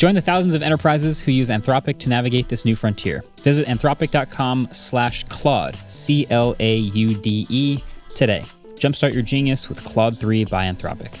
Join the thousands of enterprises who use Anthropic to navigate this new frontier. Visit anthropic.com slash Claude, C-L-A-U-D-E, today. Jumpstart your genius with Claude 3 by Anthropic.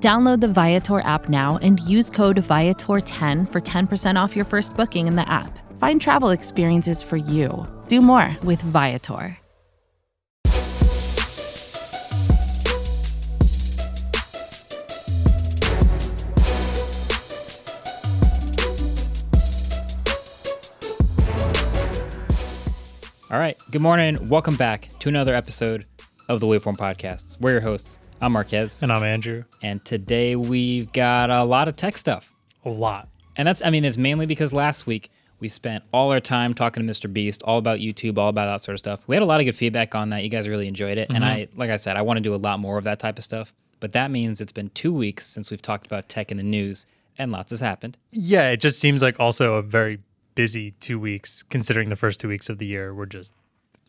Download the Viator app now and use code Viator10 for 10% off your first booking in the app. Find travel experiences for you. Do more with Viator. All right. Good morning. Welcome back to another episode of the Waveform Podcasts. We're your hosts. I'm Marques. And I'm Andrew. And today we've got a lot of tech stuff. A lot. And that's, I mean, it's mainly because last week we spent all our time talking to Mr. Beast, all about YouTube, all about that sort of stuff. We had a lot of good feedback on that. You guys really enjoyed it. Mm-hmm. And I, like I said, I want to do a lot more of that type of stuff. But that means it's been two weeks since we've talked about tech in the news, and lots has happened. Yeah, it just seems like also a very busy two weeks, considering the first two weeks of the year were just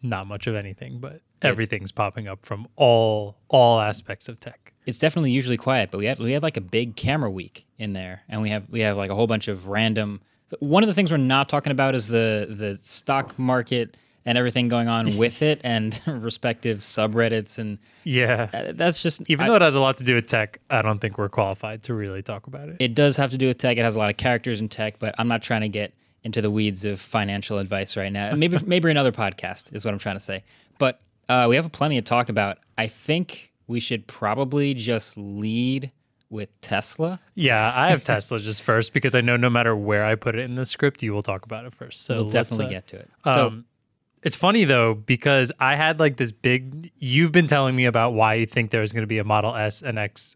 not much of anything, but everything's it's, popping up from all all aspects of tech. It's definitely usually quiet, but we had we had like a big camera week in there, and we have we have like a whole bunch of random. One of the things we're not talking about is the the stock market and everything going on with it and respective subreddits and yeah uh, that's just even I, though it has a lot to do with tech i don't think we're qualified to really talk about it it does have to do with tech it has a lot of characters in tech but i'm not trying to get into the weeds of financial advice right now. Maybe maybe another podcast is what I'm trying to say. But uh, we have plenty to talk about. I think we should probably just lead with Tesla. Yeah, I have Tesla just first because I know no matter where I put it in the script, you will talk about it first. So we'll definitely uh, get to it. So. Um, it's funny though because I had like this big. You've been telling me about why you think there's going to be a Model S and X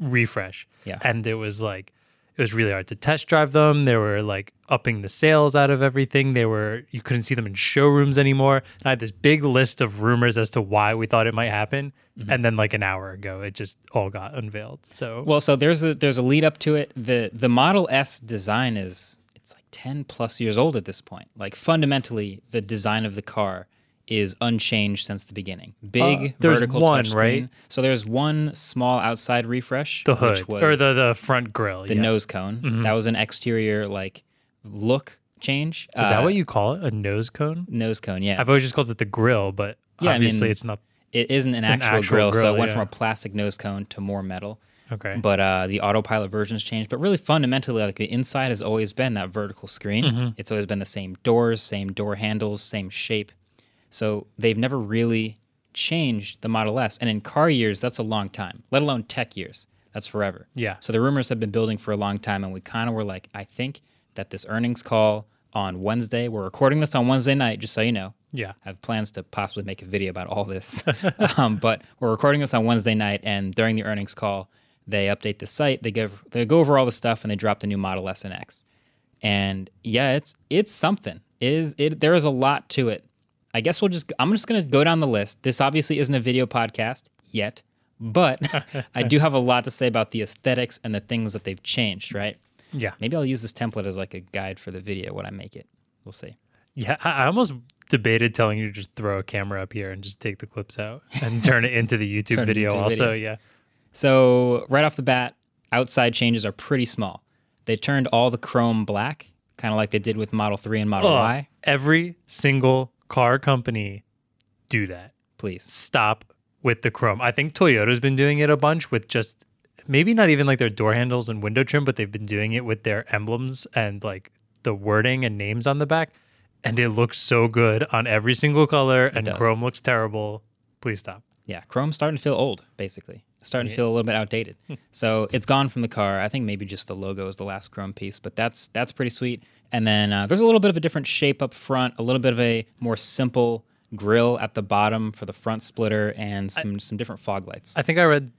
refresh. Yeah, and it was like it was really hard to test drive them. They were like upping the sales out of everything. They were you couldn't see them in showrooms anymore. And I had this big list of rumors as to why we thought it might happen. Mm-hmm. And then like an hour ago, it just all got unveiled. So well, so there's a there's a lead up to it. the The Model S design is it's like ten plus years old at this point. Like fundamentally, the design of the car is unchanged since the beginning. Big uh, there's vertical one, right? So there's one small outside refresh. The hood or the, the front grill. The yeah. nose cone. Mm-hmm. That was an exterior like look change. Is uh, that what you call it? A nose cone? Nose cone, yeah. I've always just called it the grill, but yeah, obviously I mean, it's not. It isn't an, an actual, actual, grill, grill so it went yeah. from a plastic nose cone to more metal. Okay. But uh, the autopilot versions changed. But really fundamentally, like the inside has always been that vertical screen. Mm-hmm. It's always been the same doors, same door handles, same shape. So they've never really changed the Model S. And in car years, that's a long time, let alone tech years. That's forever. Yeah. So the rumors have been building for a long time. And we kind of were like, I think that this earnings call on Wednesday, we're recording this on Wednesday night, just so you know. Yeah. I have plans to possibly make a video about all this. um, but we're recording this on Wednesday night. And during the earnings call, they update the site, they, give, they go over all the stuff, and they drop the new Model S and X. And yeah, it's it's something. It is it there is a lot to it I guess we'll just, I'm just going to go down the list. This obviously isn't a video podcast yet, but I do have a lot to say about the aesthetics and the things that they've changed, right? Yeah. Maybe I'll use this template as like a guide for the video when I make it. We'll see. Yeah, I almost debated telling you to just throw a camera up here and just take the clips out and turn it into the YouTube video into also. Video. Yeah. So, right off the bat, outside changes are pretty small. They turned all the chrome black, kind of like they did with Model 3 and Model oh, Y. Every single car company do that. Please stop with the chrome. I think Toyota's been doing it a bunch with just maybe not even like their door handles and window trim, but they've been doing it with their emblems and like the wording and names on the back. And it looks so good on every single color, it and does. chrome looks terrible. Please stop. Yeah, Chrome's starting to feel old, basically. Starting to feel a little bit outdated. Hmm. so it's gone from the car. I think maybe just the logo is the last Chrome piece, but that's that's pretty sweet. And then uh, there's a little bit of a different shape up front, a little bit of a more simple grill at the bottom for the front splitter, and some some different fog lights. I think I read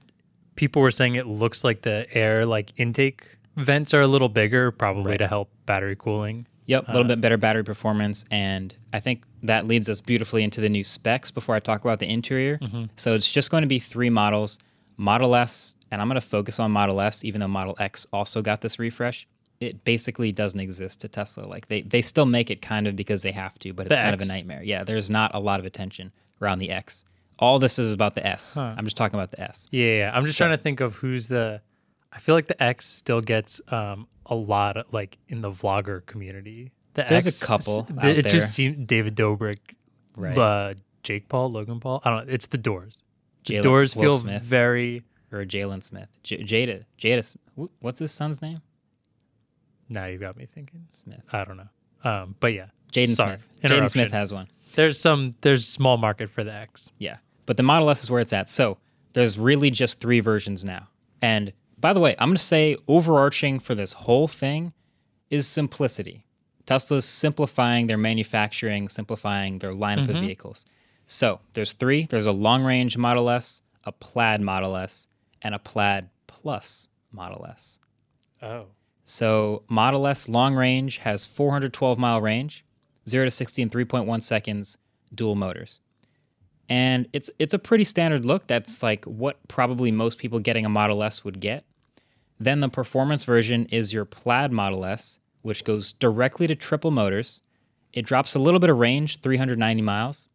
people were saying it looks like the air like intake vents are a little bigger, probably to help battery cooling. Yep, a little uh, bit better battery performance, and I think that leads us beautifully into the new specs. Before I talk about the interior, mm-hmm. so it's just going to be three models: Model S, and I'm going to focus on Model S, even though Model X also got this refresh. It basically doesn't exist to Tesla. Like they they still make it kind of because they have to, but it's The kind of a nightmare. Yeah, there's not a lot of attention around the X. All this is about the S. am just talking about the S. Yeah, yeah. I'm just So- trying to think of who's the. I feel like the X still gets um, a lot of, like in the vlogger community. The There's a X, couple th- out It there. just seemed David Dobrik, Right. uh, Jake Paul, Logan Paul. I don't know. It's the Doors. The Jalen- Doors Will feel Smith. very. or Jalen Smith, J- Jada, Jada. What's his son's name? Now you got me thinking. Smith. I don't know. Um, but yeah, Jaden Smith. Jaden Smith has one. There's some. There's small market for the X. Yeah. But the Model S is where it's at. So there's really just three versions now. And by the way, I'm going to say overarching for this whole thing is simplicity. Tesla's simplifying their manufacturing, simplifying their lineup of vehicles. So there's three there's a long range Model S, a plaid Model S, and a plaid plus Model S. Oh. So Model S long range has 412 mile range, 0 to 60 in 3.1 seconds, dual motors. And it's it's a pretty standard look. That's like what probably most people getting a Model S would get. Then the performance version is your plaid Model S, which goes directly to triple motors. It drops a little bit of range, 390 miles,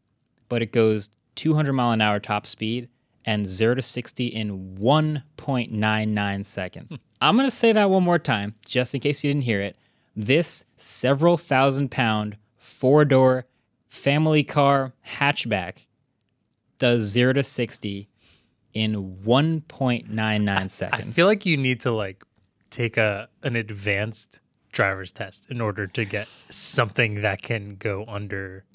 but it goes 200 mile an hour top speed and 0 to 60 in 1.99 seconds. Hmm. I'm going to say that one more time, just in case you didn't hear it. This several thousand pound four door family car hatchback does 0 to 60 in 1.99 seconds. I feel like you need to like take a an advanced driver's test in order to get something that can go under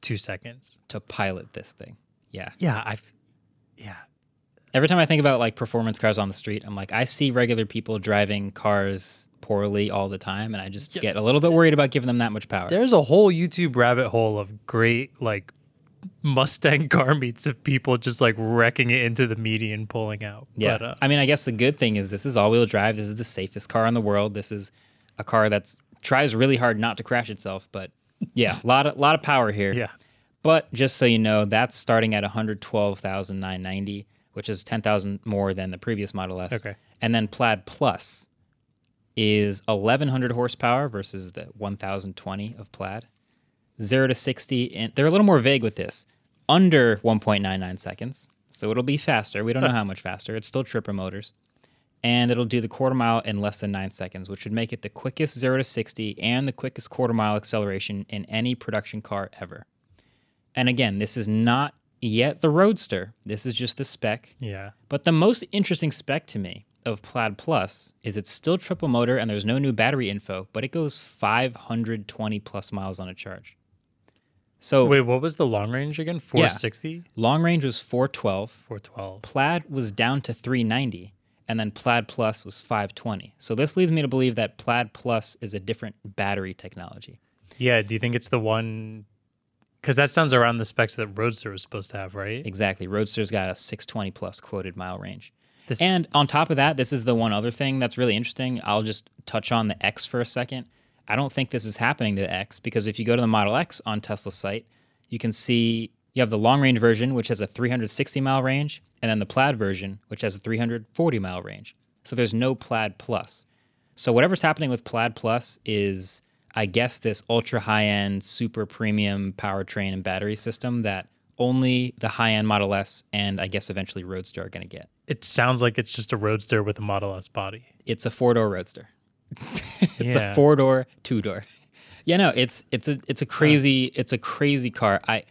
two seconds. to pilot this thing. Yeah. Yeah, I. f- Yeah, Every time I think about like performance cars on the street, I'm like, I see regular people driving cars poorly all the time, and I just get a little bit worried about giving them that much power. there's a whole YouTube rabbit hole of great like Mustang car meets of people just like wrecking it into the median, pulling out. Yeah. but, uh, I mean, I guess the good thing is this is all wheel drive. This is the safest car in the world. This is a car that's tries really hard not to crash itself, but yeah, a lot of lot of power here. yeah. But just so you know, that's starting at 112,990, which is 10,000 more than the previous Model S. Okay. And then Plaid Plus is 1,100 horsepower versus the 1,020 of Plaid. Zero to 60, and they're a little more vague with this. Under 1.99 seconds, so it'll be faster. We don't know how much faster. It's still tripper motors, and it'll do the quarter mile in less than nine seconds, which would make it the quickest zero to 60 and the quickest quarter mile acceleration in any production car ever. And again, this is not yet the Roadster. This is just the spec. Yeah. But the most interesting spec to me of Plaid Plus is it's still triple motor and there's no new battery info, but it goes 520 plus miles on a charge. So Wait, what was the long range again? 460? long range was 412, 412. Plaid was down to 390, and then Plaid Plus was 520. So this leads me to believe that Plaid Plus is a different battery technology. Yeah. Do you think it's the one? Because that sounds around the specs that Roadster was supposed to have, right? Exactly. Roadster's got a 620 plus quoted mile range. This- and on top of that, this is the one other thing that's really interesting. I'll just touch on the X for a second. I don't think this is happening to the X because if you go to the Model X on Tesla's site, you can see you have the long range version, which has a 360 mile range, and then the Plaid version, which has a 340 mile range. So there's no Plaid Plus. So whatever's happening with Plaid Plus is, I guess, this ultra high end, super premium powertrain and battery system that only the high end Model S and I guess eventually Roadster are going to get. It sounds like it's just a Roadster with a Model S body. It's a four door Roadster. it's Yeah. a four door, two door. Yeah, no, it's it's a it's a crazy it's a crazy car. I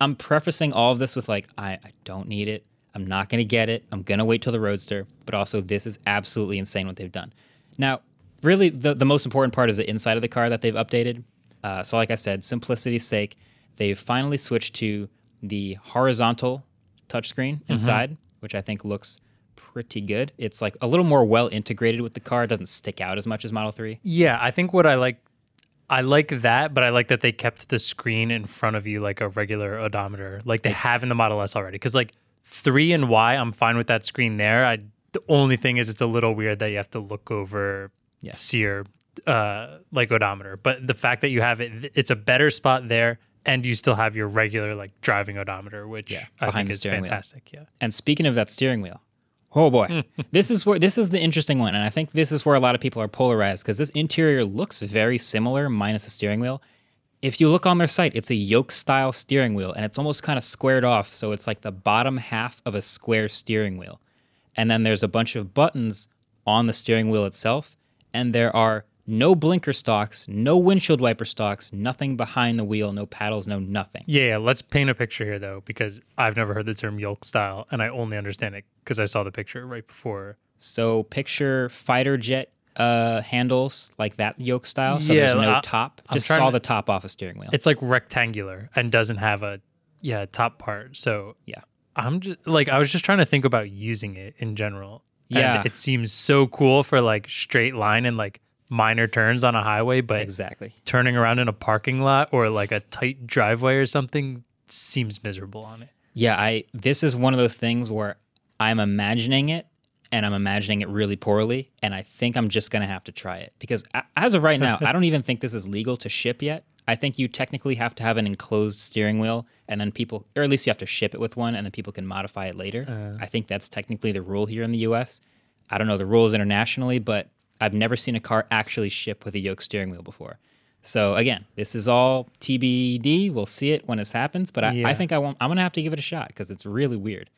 I'm prefacing all of this with like I, I don't need it. I'm not gonna get it. I'm gonna wait till the Roadster. But also, this is absolutely insane what they've done. Now, really, the the most important part is the inside of the car that they've updated. Uh, so, like I said, simplicity's sake, they've finally switched to the horizontal touchscreen inside, which I think looks pretty good. It's like a little more well integrated with the car. It doesn't stick out as much as Model 3. Yeah, I think what I like, I like that, but I like that they kept the screen in front of you like a regular odometer, like they have in the Model S already. Because like three and Y, I'm fine with that screen there. I the only thing is it's a little weird that you have to look over Yeah. to see your uh, like odometer. But the fact that you have it, it's a better spot there, and you still have your regular like driving odometer, which Yeah, I think is steering wheel. fantastic. Yeah. And speaking of that steering wheel, oh boy, hmm. this is where this is the interesting one, and I think this is where a lot of people are polarized because this interior looks very similar, minus the steering wheel. If you look on their site, it's a yoke style steering wheel, and it's almost kind of squared off, so it's like the bottom half of a square steering wheel, and then there's a bunch of buttons on the steering wheel itself, and there are no blinker stalks, no windshield wiper stalks, nothing behind the wheel, no paddles, no nothing. Yeah, yeah, let's paint a picture here though, because I've never heard the term yoke style, and I only understand it because I saw the picture right before. So picture fighter jet uh, handles like that yoke style. So Yeah, there's no I- top. I'm Just saw to- the top off a steering wheel. It's like rectangular and doesn't have a yeah top part. So Yeah. I'm just like I was just trying to think about using it in general. And Yeah. it seems so cool for like straight line and like minor turns on a highway, but exactly. turning around in a parking lot or like a tight driveway or something seems miserable on it. Yeah, I. This is one of those things where I'm imagining it, and I'm imagining it really poorly, and I think I'm just gonna have to try it because as of right now, I don't even think this is legal to ship yet. I think you technically have to have an enclosed steering wheel, and then people, or at least you have to ship it with one, and then people can modify it later. Uh. I think that's technically the rule here in the U.S. I don't know the rules internationally, but I've never seen a car actually ship with a yoke steering wheel before. So again, this is all TBD. We'll see it when this happens, but I, Yeah. I think I won't. I'm gonna have to give it a shot because it's really weird.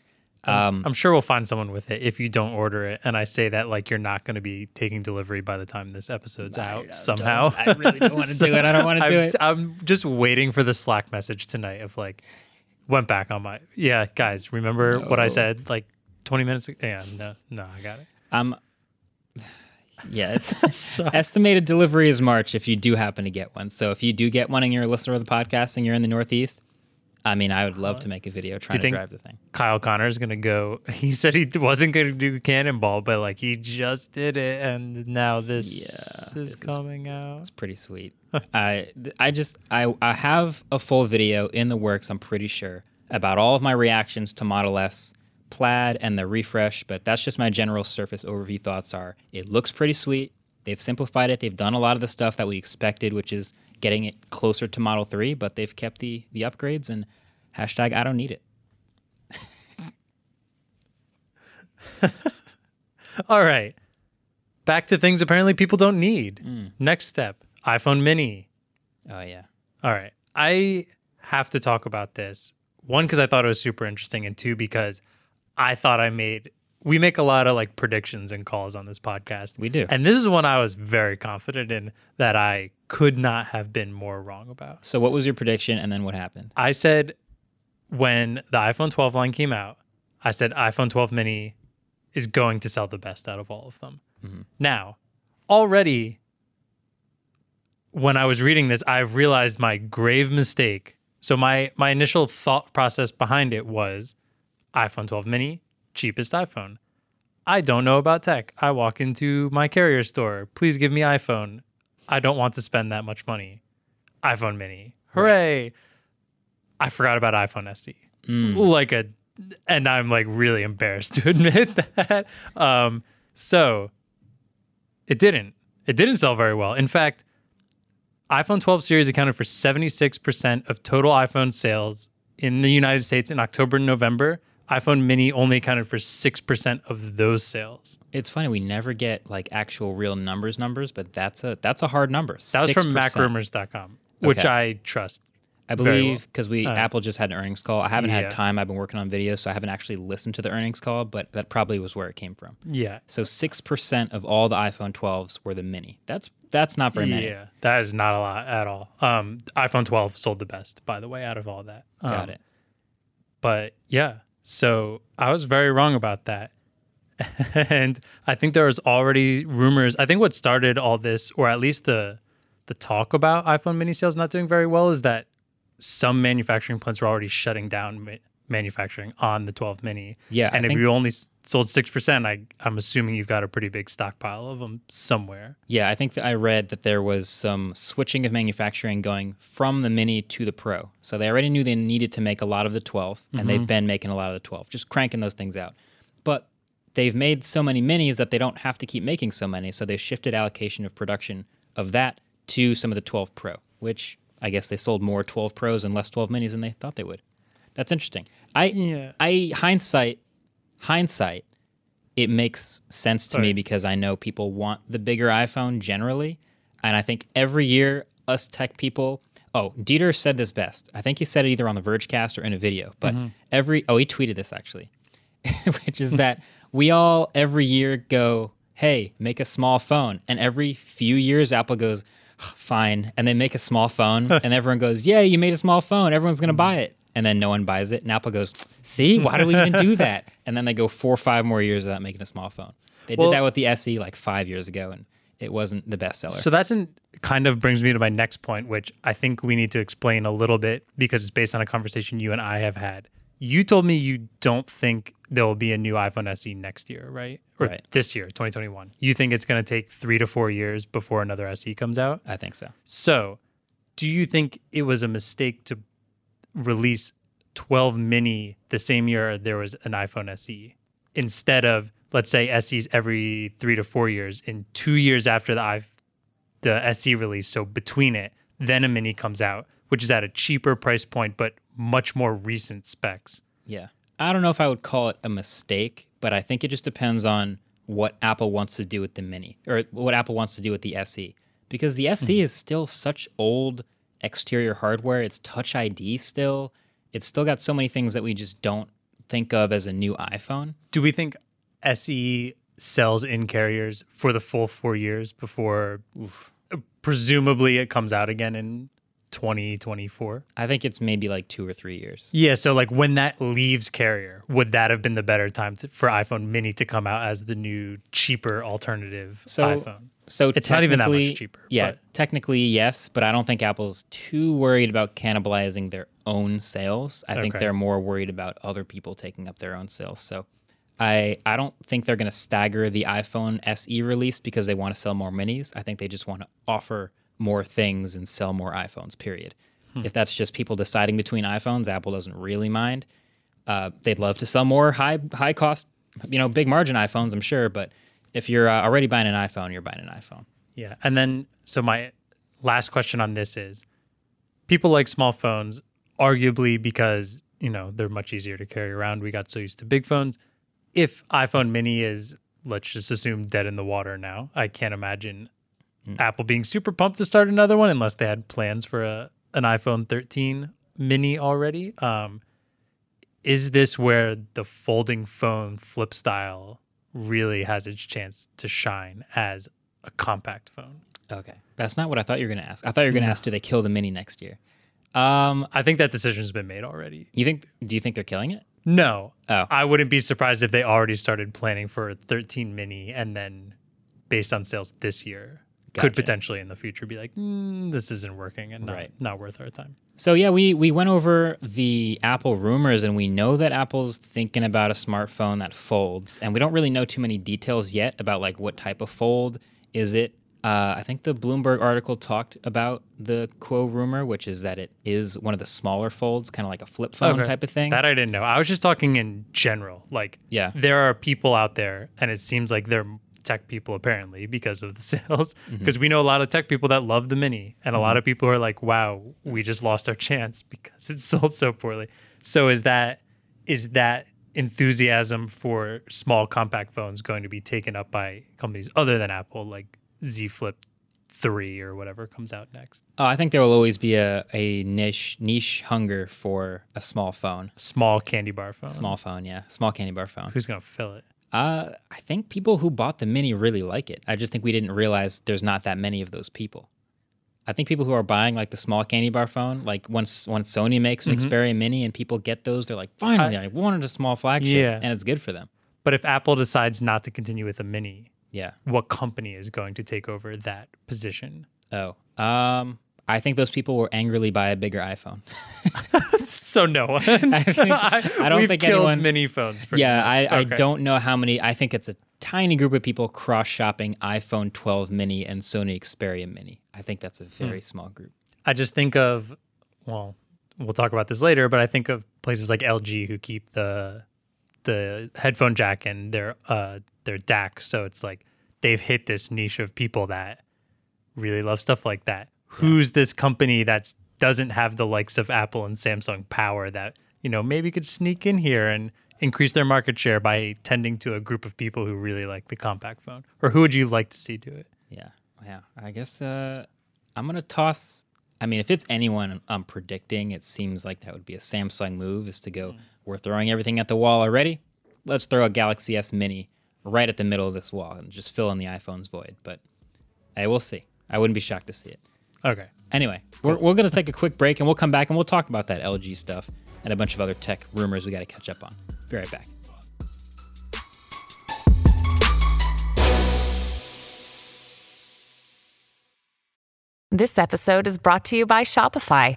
Um, I'm sure we'll find someone with it if you don't order it. And I say that like you're not going to be taking delivery by the time this episode's out somehow. I really don't want to do it. I don't want to do it. I'm just waiting for the Slack message tonight of like, went back on my yeah, guys. Remember what I said like 20 minutes ago? Yeah, no, no, I got it. Um, yeah, it's So- estimated delivery is March if you do happen to get one. So if you do get one and you're a listener of the podcast and you're in the Northeast, I mean, I would love uh-huh. to make a video trying to think- drive the thing. Kyle Conner is gonna go. He said he wasn't gonna do Cannonball, but like he just did it, and now this Yeah, is this is- coming out. It's pretty sweet. I I just I I have a full video in the works. I'm pretty sure about all of my reactions to Model S Plaid and the refresh, but that's just my general surface overview thoughts. Are it looks pretty sweet. They've simplified it. They've done a lot of the stuff that we expected, which is getting it closer to Model 3, but they've kept the the upgrades and hashtag I don't need it. All right, back to things apparently people don't need. Mm. Next step: iPhone Mini. Oh yeah. All right. I have to talk about this. One, because I thought it was super interesting, and two, because I thought I made. We make a lot of like predictions and calls on this podcast. We do. And this is one I was very confident in that I could not have been more wrong about. So what was your prediction and then what happened? I said when the iPhone 12 line came out, I said iPhone 12 mini is going to sell the best out of all of them. Mm-hmm. Now, already when I was reading this, I've realized my grave mistake. So my my initial thought process behind it was iPhone 12 mini, cheapest iPhone. I don't know about tech. I walk into my carrier store. Please give me iPhone. I don't want to spend that much money. iPhone mini. Hooray. I forgot about iPhone SE. Like a and I'm like really embarrassed to admit that. Um so it didn't. It didn't sell very well. In fact, iPhone 12 series accounted for 76% of total iPhone sales in the United States in October and November. iPhone mini only accounted for 6% of those sales. It's funny we never get like actual real numbers numbers, but that's a that's a hard number. That was from 6%. macrumors.com, which Okay. I trust. I believe because we Apple just had an earnings call. I haven't Yeah. had time. I've been working on videos, so I haven't actually listened to the earnings call. But that probably was where it came from. Yeah. So six percent of all the iPhone 12s were the mini. That's that's not very many. Yeah, that is not a lot at all. Um, iPhone 12 sold the best, by the way, out of all that. Um, Got it. But yeah, so I was very wrong about that. and I think there was already rumors. I think what started all this, or at least the the talk about iPhone mini sales not doing very well, is that some manufacturing plants were already shutting down manufacturing on the 12 mini. Yeah, I and if think- you only sold six percent, I I'm assuming you've got a pretty big stockpile of them somewhere. Yeah, I think that I read that there was some switching of manufacturing going from the Mini to the Pro. So they already knew they needed to make a lot of the 12, and they've mm-hmm. been making a lot of the 12, just cranking those things out. But they've made so many Minis that they don't have to keep making so many. So they shifted allocation of production of that to some of the 12 Pro, which I guess they sold more 12 Pros and less 12 Minis than they thought they would. That's interesting. I Yeah. I hindsight hindsight it makes sense to me because I know people want the bigger iPhone generally, and I think every year us tech people. Oh, Dieter said this best. I think he said it either on the Vergecast or in a video. But mm-hmm. every oh, he tweeted this actually, which is that we all every year go, "Hey, make a small phone," and every few years Apple goes, "Fine," and they make a small phone, and everyone goes, "Yeah, you made a small phone. Everyone's gonna mm-hmm. buy it." And then no one buys it, and Apple goes, "See, why do we even do that?" And then they go four or five more years without making a small phone. They Well- did that with the SE like five years ago, and it wasn't the best seller. So that's in, kind of brings me to my next point, which I think we need to explain a little bit because it's based on a conversation you and I have had. You told me you don't think there will be a new iPhone SE next year, right? Or Right. this year, 2021. You think it's going to take three to four years before another SE comes out? I think so. So, do you think it was a mistake to release 12 mini the same year there was an iPhone SE instead of let's say SEs every 3 to 4 years in 2 years after the i the SE release so between it then a mini comes out which is at a cheaper price point but much more recent specs. Yeah. I don't know if I would call it a mistake, but I think it just depends on what Apple wants to do with the Mini or what Apple wants to do with the SE. Because the SE mm-hmm. is still such old exterior hardware. It's Touch ID still. It's still got so many things that we just don't think of as a new iPhone. Do we think SE sells in carriers for the full 4 years before presumably it comes out again in 2024? I think it's maybe like two or three years. Yeah, so like when that leaves carrier, would that have been the better time to, for iPhone Mini to come out as the new cheaper alternative So- iPhone? So It's not even that much cheaper, Yeah, but- technically yes, but I don't think Apple's too worried about cannibalizing their own sales. I think they're more worried about other people taking up their own sales. So I I don't think they're going to stagger the iPhone SE release because they want to sell more minis. I think they just want to offer more things and sell more iPhones. Period. Hmm. If that's just people deciding between iPhones, Apple doesn't really mind. Uh, they'd love to sell more high high cost, you know, big margin iPhones. I'm sure, but if you're uh, already buying an iPhone, you're buying an iPhone. Yeah. And then, so my last question on this is people like small phones, arguably because, you know, they're much easier to carry around. We got so used to big phones. If iPhone mini is, let's just assume, dead in the water now, I can't imagine Apple being super pumped to start another one unless they had plans for a, an iPhone 13 mini already. Um, is this where the folding phone flip style really has its chance to shine as a compact phone? Okay. That's not what I thought you were going to ask. I thought you were going to ask, do they kill the mini next year? Um, I think that decision's been made already. you think, do you think they're killing it? No. Oh. I wouldn't be surprised if they already started planning for a 13 mini and then based on sales this year could Gotcha. potentially in the future be like, mm, this isn't working and not, Right. not worth our time. So yeah, we we went over the Apple rumors, and we know that Apple's thinking about a smartphone that folds, and we don't really know too many details yet about like what type of fold is it. Uh, I think the Bloomberg article talked about the Kuo rumor, which is that it is one of the smaller folds, kind of like a flip phone Okay. type of thing. That I didn't know. I was just talking in general. Like, Yeah. there are people out there, and it seems like they're tech people apparently because of the sales. Mm-hmm. Because we know a lot of tech people that love the mini, and a lot mm-hmm. of people are like, "Wow, we just lost our chance because it sold so poorly." So is that is that enthusiasm for small compact phones going to be taken up by companies other than Apple, like Z Flip three or whatever comes out next? Oh, I think there will always be a, a niche niche hunger for a small phone. Small candy bar phone. Small phone, yeah, small candy bar phone. Who's gonna fill it? Uh, I think people who bought the Mini really like it. I just think we didn't realize there's not that many of those people. I think people who are buying like the small candy bar phone, like once once Sony makes an Xperia Mini and people get those, they're like, finally, I, wanted a small flagship, Yeah. and it's good for them. But if Apple decides not to continue with a mini, Yeah. what company is going to take over that position? Oh, um, I think those people will angrily buy a bigger iPhone. So no one. I, think, I don't We've think killed anyone. mini phones. yeah. I, I don't know how many. I think it's a tiny group of people cross shopping iPhone 12 mini and Sony Xperia mini. I think that's a Hmm. very small group. I just think of, well, we'll talk about this later, but I think of places like LG who keep the the headphone jack and their uh their DAC. So it's like they've hit this niche of people that really love stuff like that. Who's this company that doesn't have the likes of Apple and Samsung power that you know maybe could sneak in here and increase their market share by tending to a group of people who really like the compact phone? Or who would you like to see do it? Yeah, yeah. I guess uh, I'm gonna toss. I mean, if it's anyone I'm predicting, it seems like that would be a Samsung move. Is to go. We're throwing everything at the wall already. Let's throw a Galaxy S Mini right at the middle of this wall and just fill in the iPhone's void. But hey, we'll see. I wouldn't be shocked to see it. Okay. Anyway, we're, we're going to take a quick break and we'll come back and we'll talk about that LG stuff and a bunch of other tech rumors we got to catch up on. Be right back. This episode is brought to you by Shopify.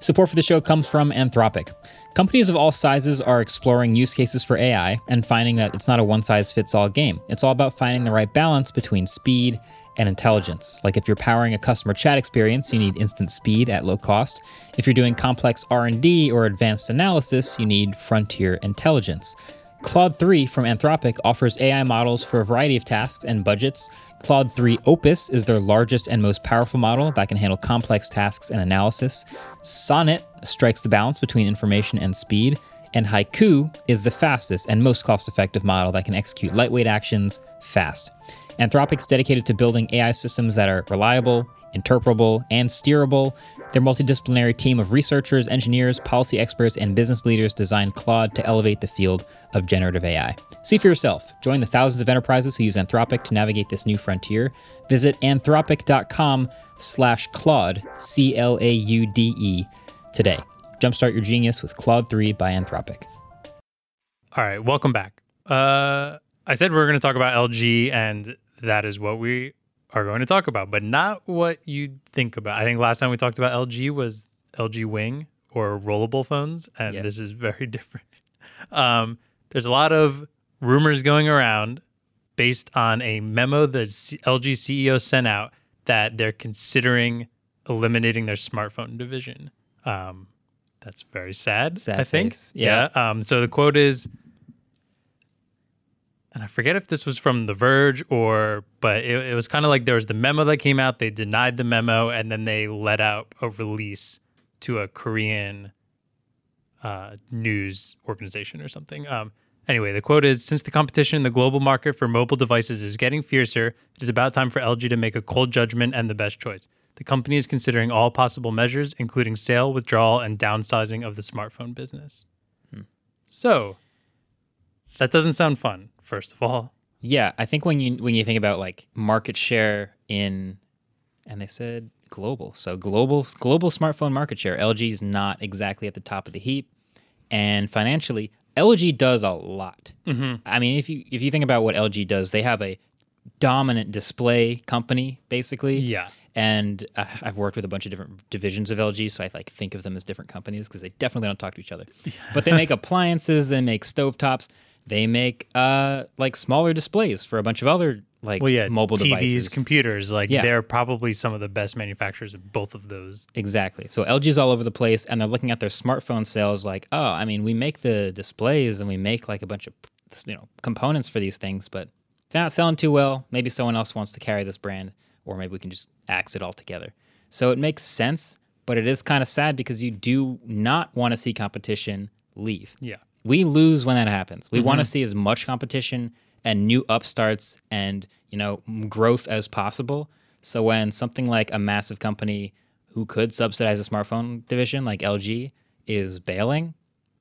Support for the show comes from Anthropic. Companies of all sizes are exploring use cases for AI and finding that it's not a one size fits all game. It's all about finding the right balance between speed and intelligence. Like if you're powering a customer chat experience, you need instant speed at low cost. If you're doing complex R&D or advanced analysis, you need frontier intelligence. Claude 3 from Anthropic offers AI models for a variety of tasks and budgets. Claude 3 Opus is their largest and most powerful model that can handle complex tasks and analysis. Sonnet strikes the balance between information and speed. And Haiku is the fastest and most cost effective model that can execute lightweight actions fast. Anthropic's dedicated to building AI systems that are reliable, interpretable, and steerable. Their multidisciplinary team of researchers, engineers, policy experts, and business leaders designed Claude to elevate the field of generative AI. See for yourself. Join the thousands of enterprises who use Anthropic to navigate this new frontier. Visit anthropic.com slash Claude, C-L-A-U-D-E, today. Jumpstart your genius with Claude 3 by Anthropic. All right, welcome back. Uh, I said we are going to talk about LG, and that is what we are going to talk about, but not what you think about. I think last time we talked about LG was LG Wing or rollable phones, and Yeah. this is very different. Um, there's a lot of rumors going around based on a memo that C- LG CEO sent out that they're considering eliminating their smartphone division. Um, that's very sad. Sad I think. face. Yeah. yeah. Um, so the quote is, and I forget if this was from The Verge or, but it, it was kind of like there was the memo that came out. They denied the memo, and then they let out a release to a Korean uh, news organization or something. Um, anyway, the quote is Since the competition in the global market for mobile devices is getting fiercer, it is about time for LG to make a cold judgment and the best choice. The company is considering all possible measures, including sale, withdrawal, and downsizing of the smartphone business. So, that doesn't sound fun, first of all. Yeah, I think when you when you think about like market share in, and they said global, so global global smartphone market share, LG is not exactly at the top of the heap, and financially, LG does a lot. I mean, if you if you think about what LG does, they have a dominant display company basically. Yeah. And uh, I've worked with a bunch of different divisions of LG, so I like think of them as different companies because they definitely don't talk to each other. But they make appliances, they make stovetops, they make uh like smaller displays for a bunch of other like Well, yeah, mobile TVs, devices. computers, like Yeah. they're probably some of the best manufacturers of both of those. Exactly. So LG's all over the place, and they're looking at their smartphone sales like, oh, I mean, we make the displays and we make like a bunch of you know components for these things, but they're not selling too well. Maybe someone else wants to carry this brand, or maybe we can just axe it all together. So it makes sense, but it is kind of sad because you do not want to see competition leave. Yeah. We lose when that happens. We want to see as much competition and new upstarts and you know growth as possible. So when something like a massive company who could subsidize a smartphone division like LG is bailing,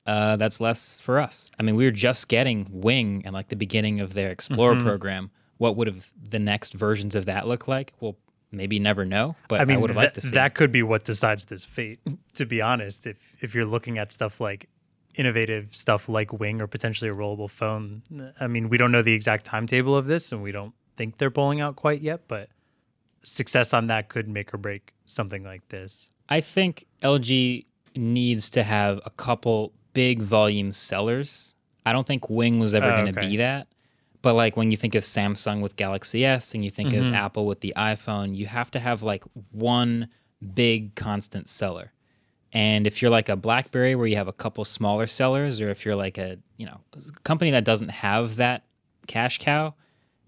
uh, that's less for us. I mean, we were just getting Wing and like the beginning of their Explorer Mm-hmm. program. What would have the next versions of that look like? Well, maybe never know, but I, I would have liked to see. that could be what decides this fate. To be honest, if if you're looking at stuff like innovative stuff like Wing or potentially a rollable phone, I mean, we don't know the exact timetable of this, and we don't think they're pulling out quite yet. But success on that could make or break something like this. I think LG needs to have a couple big volume sellers. I don't think Wing was ever Oh, going to okay. be that. But like when you think of Samsung with Galaxy S and you think Mm-hmm. of Apple with the iPhone, you have to have like one big constant seller. And if you're like a BlackBerry where you have a couple smaller sellers or if you're like a, you know, company that doesn't have that cash cow,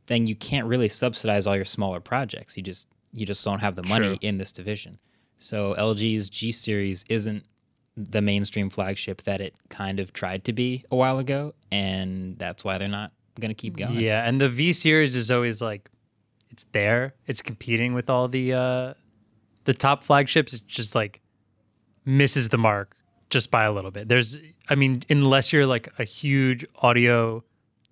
then you can't really subsidize all your smaller projects. You just you just don't have the money True. in this division. So LG's G series isn't the mainstream flagship that it kind of tried to be a while ago, and that's why they're not going to keep going. Yeah, and the V series is always like it's there. It's competing with all the uh the top flagships. It's just like misses the mark just by a little bit. There's I mean, unless you're like a huge audio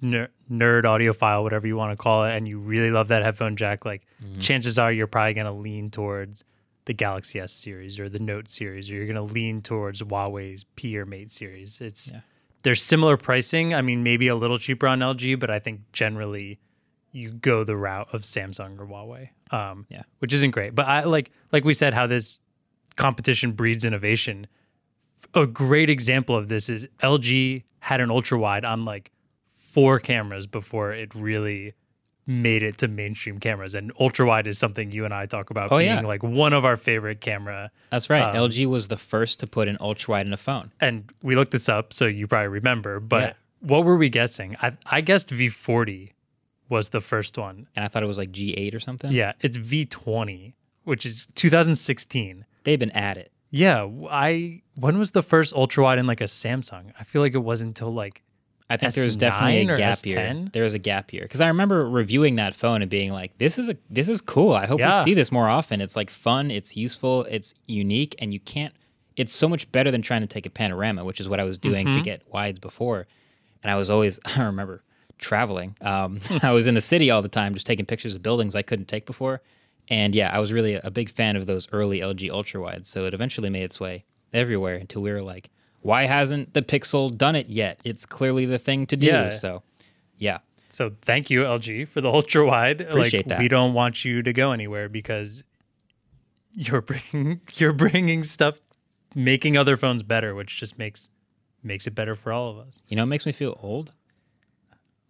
ner- nerd audiophile, whatever you want to call it, and you really love that headphone jack, like chances are you're probably going to lean towards the Galaxy S series or the Note series, or you're going to lean towards Huawei's P or Mate series. It's Yeah. they're similar pricing. I mean, maybe a little cheaper on LG, but I think generally you go the route of Samsung or Huawei. Um, Yeah. which isn't great. But I like like we said how this competition breeds innovation. A great example of this is LG had an ultra wide on like four cameras before it really made it to mainstream cameras. And ultra wide is something you and I talk about Oh, being yeah. like one of our favorite camera. That's right. Um, LG was the first to put an ultra wide in a phone. And we looked this up, so you probably remember. But Yeah. what were we guessing? I, I guessed V40 was the first one. And I thought it was like G8 or something. Yeah, it's V20, which is 2016. They've been at it. Yeah, I when was the first ultra wide in like a Samsung? I feel like it wasn't until like I think there was definitely a gap year. S10? There was a gap year because I remember reviewing that phone and being like, "This is a this is cool. I hope Yeah. we see this more often. It's like fun. It's useful. It's unique, and you can't. It's so much better than trying to take a panorama, which is what I was doing Mm-hmm. to get wides before. And I was always I remember traveling. Um, I was in the city all the time, just taking pictures of buildings I couldn't take before. And yeah, I was really a big fan of those early LG ultra wides. So it eventually made its way everywhere until we were like, why hasn't the Pixel done it yet? It's clearly the thing to do. Yeah. So yeah, So thank you, LG, for the ultra wide. Appreciate like, that. We don't want you to go anywhere because you're bringing you're bringing stuff, making other phones better, which just makes makes it better for all of us. you know, it makes me feel old.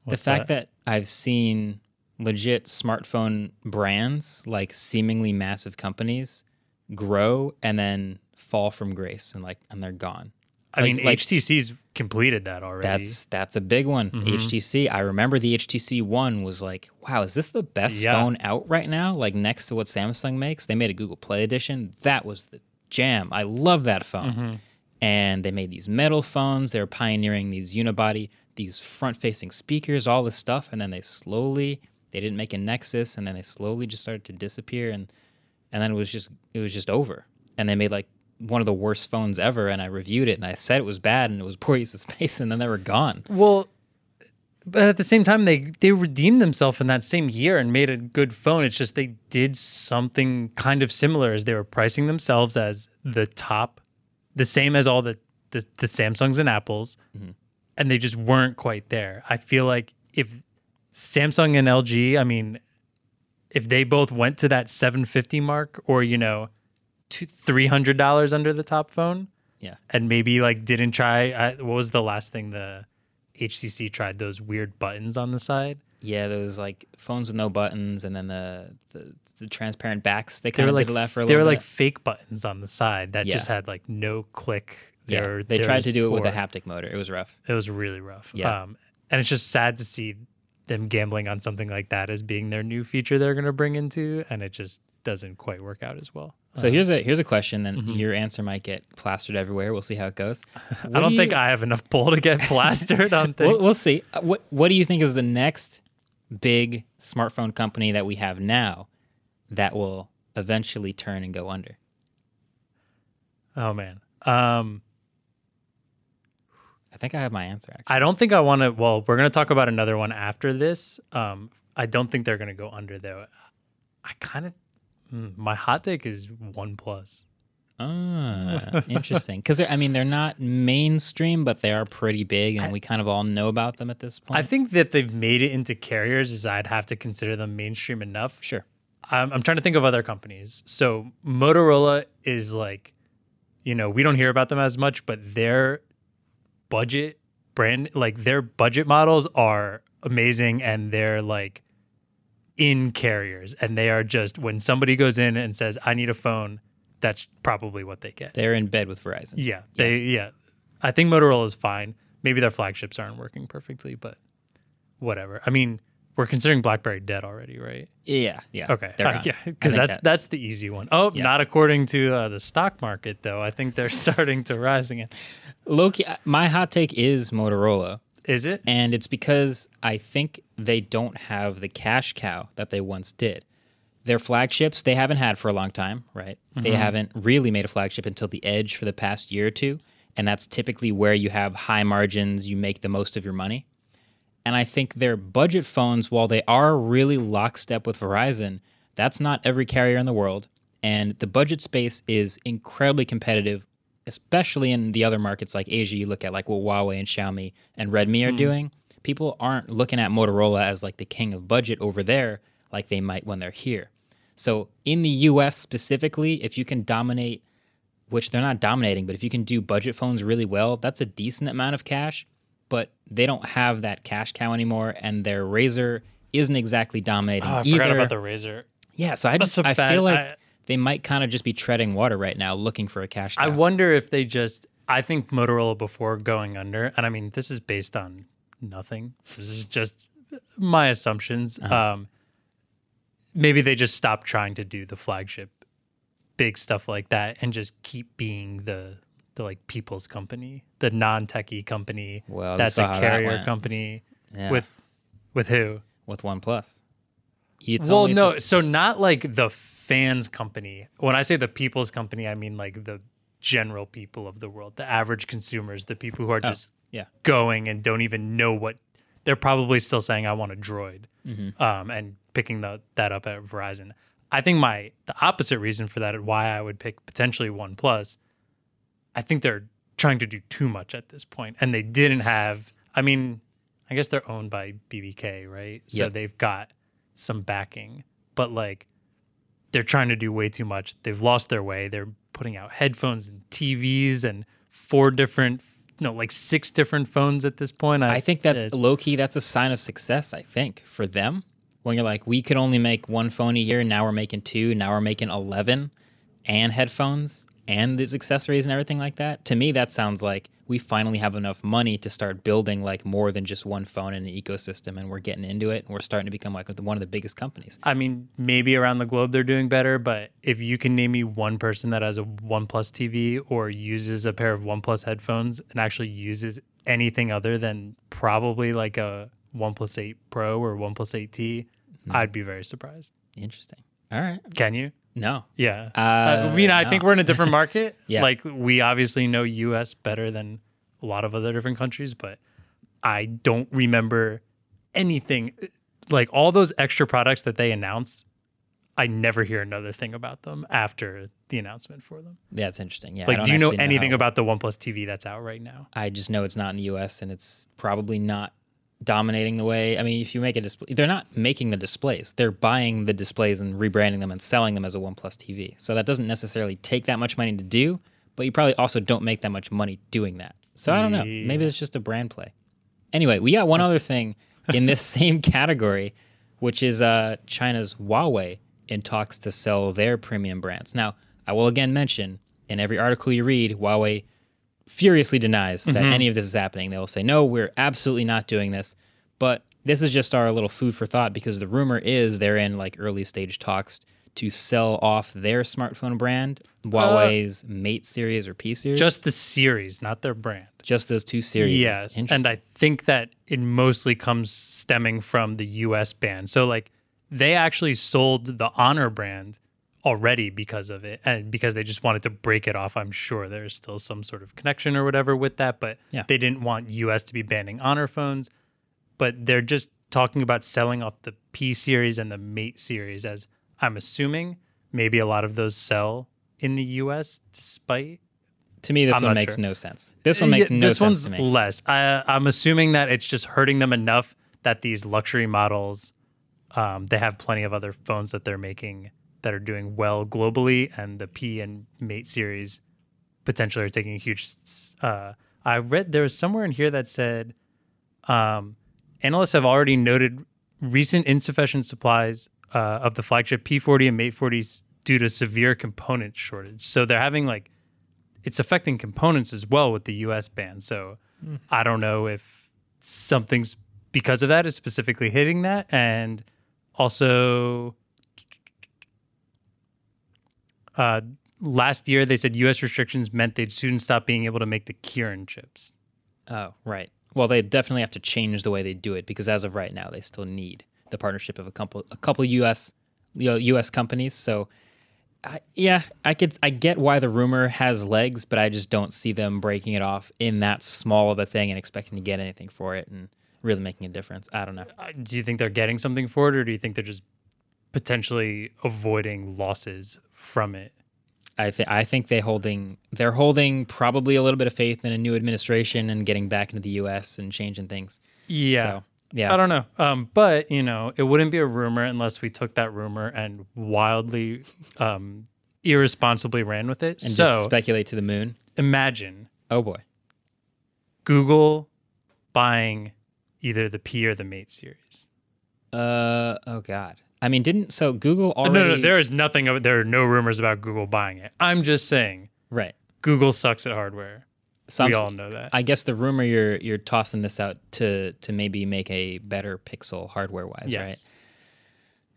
What's the fact that? I've seen legit smartphone brands, like seemingly massive companies, grow and then fall from grace and like and they're gone. I like- mean, like- HTC's completed that already. That's that's a big one. Mm-hmm. HTC. I remember the HTC One was like, wow, is this the best Yeah. phone out right now? Like next to what Samsung makes, they made a Google Play edition. That was the jam. I love that phone. Mm-hmm. And they made these metal phones. They were pioneering these unibody, these front-facing speakers, all this stuff. And then they slowly, they didn't make a Nexus, and then they slowly just started to disappear. And and then it was just it was just over. And they made like one of the worst phones ever. And I reviewed it, and I said it was bad, and it was poor use of space, and then they were gone. Well, but at the same time, they they redeemed themselves in that same year and made a good phone. It's just they did something kind of similar as they were pricing themselves as the top, the same as all the the, the Samsungs and Apples, mm-hmm. and they just weren't quite there. I feel like if Samsung and LG, I mean, if they both went to that 750 mark, or you know, two, three hundred dollars under the top phone, Yeah. and maybe like didn't try. I, what was the last thing the HCC tried? Those weird buttons on the side. Yeah, those like phones with no buttons, and then the the, the transparent backs. They They kind of like did that for a they were little like fake buttons on the side that just had like no click. yeah, They're- they tried to do it with a haptic motor. It was rough. It was really rough. Yeah. Um, and it's just sad to see them gambling on something like that as being their new feature they're going to bring into, and it just doesn't quite work out as well. So here's a here's a question. Then Mm-hmm. your answer might get plastered everywhere. We'll see how it goes. I don't think I have enough pull to get plastered on things. We'll, we'll see. Uh, What What do you think is the next big smartphone company that we have now that will eventually turn and go under? Oh man. Um think I have my answer actually. I don't think I want to. Well, we're going to talk about another one after this. Um, I don't think they're going to go under though. I kind of mm, my hot take is OnePlus. Ah, interesting. Because I mean, they're not mainstream, but they are pretty big, and we kind of all know about them at this point. I think that they've made it into carriers. Is I'd have to consider them mainstream enough. sure. I'm, I'm trying to think of other companies. So Motorola is like, you know, we don't hear about them as much, but their budget brand, like their budget models are amazing and they're like in carriers. And they are just, when somebody goes in and says, I need a phone, that's probably what they get. They're in bed with Verizon. Yeah. They, yeah. I think Motorola is fine. Maybe their flagships aren't working perfectly, but whatever. I mean, we're considering BlackBerry dead already, right? Yeah, yeah. Okay, Uh, yeah, because that's that- that's the easy one. Oh, Yeah. not according to uh, the stock market though. I think they're starting to rise again. Loki. My hot take is Motorola, Is it? and it's because I think they don't have the cash cow that they once did. Their flagships they haven't had for a long time, right? They haven't really made a flagship until the Edge for the past year or two, and that's typically where you have high margins, you make the most of your money. And I think their budget phones, while they are really lockstep with Verizon, that's not every carrier in the world. And the budget space is incredibly competitive, especially in the other markets like Asia. You look at like what Huawei and Xiaomi and Redmi are hmm. doing. People aren't looking at Motorola as like the king of budget over there like they might when they're here. So in the US specifically, if you can dominate, which they're not dominating, but if you can do budget phones really well, that's a decent amount of cash but they don't have that cash cow anymore, and their Razr isn't exactly dominating Oh, I either. forgot about the Razr. yeah, so I That's just I bad- feel like I- they might kind of just be treading water right now, looking for a cash cow. I wonder if they just. I think Motorola before going under, and I mean this is based on nothing. This is just my assumptions. Uh-huh. Um, maybe they just stopped trying to do the flagship, big stuff like that, and just keep being the the like people's company, the non techie company. Well, that's a how that carrier company Yeah. with with who? with OnePlus. It's well, no, so not like the fans company. When I say the people's company, I mean like the general people of the world, the average consumers, the people who are just yeah. going and don't even know what they're probably still saying I want a droid Mm-hmm. um, and picking the, that up at Verizon. I think my the opposite reason for that why I would pick potentially OnePlus. I think they're trying to do too much at this point, and they didn't have. I mean, I guess they're owned by BBK, right? So Yep. they've got some backing, but like they're trying to do way too much. They've lost their way. They're putting out headphones and TVs and four different, no, like six different phones at this point. I think that's it- low key. That's a sign of success. I think for them, when you're like, we could only make one phone a year. Now we're making two. Now we're making eleven, and headphones and these accessories and everything like that. To me, that sounds like we finally have enough money to start building like more than just one phone in an ecosystem, and we're getting into it, and we're starting to become like one of the biggest companies. I mean, maybe around the globe they're doing better, but if you can name me one person that has a OnePlus TV or uses a pair of OnePlus headphones and actually uses anything other than probably like a OnePlus 8 Pro or OnePlus 8T, hmm. I'd be very surprised. Interesting. All right. Can you? No. Yeah. Uh, I mean, I think we're in a different market. Yeah. Like, we obviously know US better than a lot of other different countries, but I don't remember anything like all those extra products that they announce. I never hear another thing about them after the announcement for them. Yeah, that's interesting. Yeah. Like, don't you know anything how- about the OnePlus TV that's out right now? I just know it's not in the U.S. and it's probably not dominating the way. I mean, if you make a display, they're not making the displays; they're buying the displays and rebranding them and selling them as a OnePlus TV. So that doesn't necessarily take that much money to do, but you probably also don't make that much money doing that. So I don't know. Maybe it's just a brand play. Anyway, we got one other thing in this same category, which is uh, China's Huawei in talks to sell their premium brands. Now, I will again mention in every article you read, Huawei furiously denies that mm-hmm. any of this is happening. They will say, no, we're absolutely not doing this. But this is just our little food for thought because the rumor is they're in like early stage talks to sell off their smartphone brand, Huawei's uh, Mate series or P series. Just the series, not their brand. just those two series. Yes, and I think that it mostly comes stemming from the U.S. ban. So like they actually sold the Honor brand already because of it and because they just wanted to break it off. I'm sure there's still some sort of connection or whatever with that, but Yeah. they didn't want US to be banning Honor phones. But they're just talking about selling off the P series and the Mate series as I'm assuming maybe a lot of those sell in the US despite To me, this I'm one makes sure. no sense. This one makes Yeah, no this sense one's to me. less. I, I'm assuming that it's just hurting them enough that these luxury models, um, they have plenty of other phones that they're making that are doing well globally, and the P and Mate series potentially are taking a huge. Uh, I read there was somewhere in here that said um, analysts have already noted recent insufficient supplies uh, of the flagship P40 and Mate 40s due to severe component shortage. So they're having like it's affecting components as well with the US ban. So I don't know if something's because of that is specifically hitting that. And also, uh, last year they said US restrictions meant they'd soon stop being able to make the Kirin chips. Oh, right. Well, they definitely have to change the way they do it because as of right now, they still need the partnership of a couple a couple U.S. you know, U.S. companies. So, I, yeah, I could I get why the rumor has legs, but I just don't see them breaking it off in that small of a thing and expecting to get anything for it and really making a difference. I don't know. Uh, Do you think they're getting something for it, or do you think they're just potentially avoiding losses from it? I think I think they holding they're holding probably a little bit of faith in a new administration and getting back into the U.S. and changing things. Yeah. So, yeah. I don't know. Um, but you know, it wouldn't be a rumor unless we took that rumor and wildly, um, irresponsibly ran with it. and so just speculate to the moon. imagine Oh boy. Google buying either the P or the Mate series. Uh oh god. I mean, didn't so Google already? No, no, there is nothing. of- There are no rumors about Google buying it. I'm just saying right. Google sucks at hardware. Some, we all know that. I guess the rumor you're you're tossing this out to to maybe make a better Pixel hardware wise, right? yes,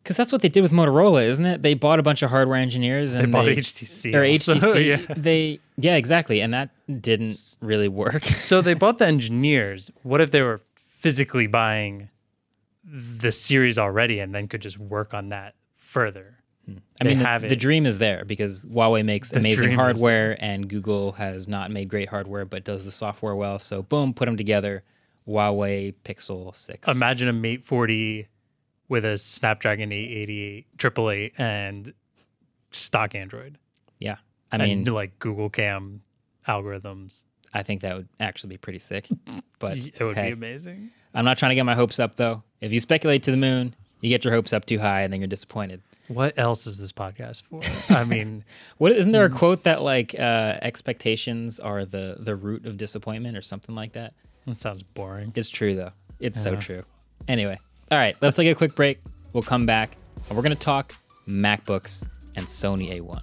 Because that's what they did with Motorola, isn't it? They bought a bunch of hardware engineers they and bought they, HTC. or also, HTC. yeah. They yeah, exactly, and that didn't really work. so they bought the engineers. What if they were physically buying the series already and then could just work on that further? Hmm. I mean, the, the dream is there because Huawei makes amazing hardware, and Google has not made great hardware, but does the software well. So boom, put them together. Huawei Pixel Six. Imagine a Mate 40 with a Snapdragon 888, 888, and stock Android. Yeah, I mean, and like Google Cam algorithms. I think that would actually be pretty sick. But It would hey, be amazing. I'm not trying to get my hopes up though. If you speculate to the moon, you get your hopes up too high, and then you're disappointed. What else is this podcast for? I mean, What isn't Hmm. there a quote that like uh, expectations are the the root of disappointment or something like that? that sounds boring. It's true though. It's so true. Anyway, all right, let's take a quick break. We'll come back and we're gonna talk MacBooks and Sony A1.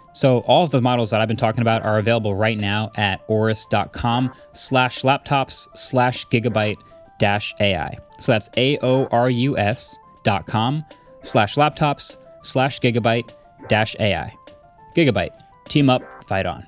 So all of the models that I've been talking about are available right now at aorus.com slash laptops slash gigabyte dash AI. So that's A-O-R-U-S dot com slash laptops slash gigabyte dash AI. Gigabyte. Team up, fight on.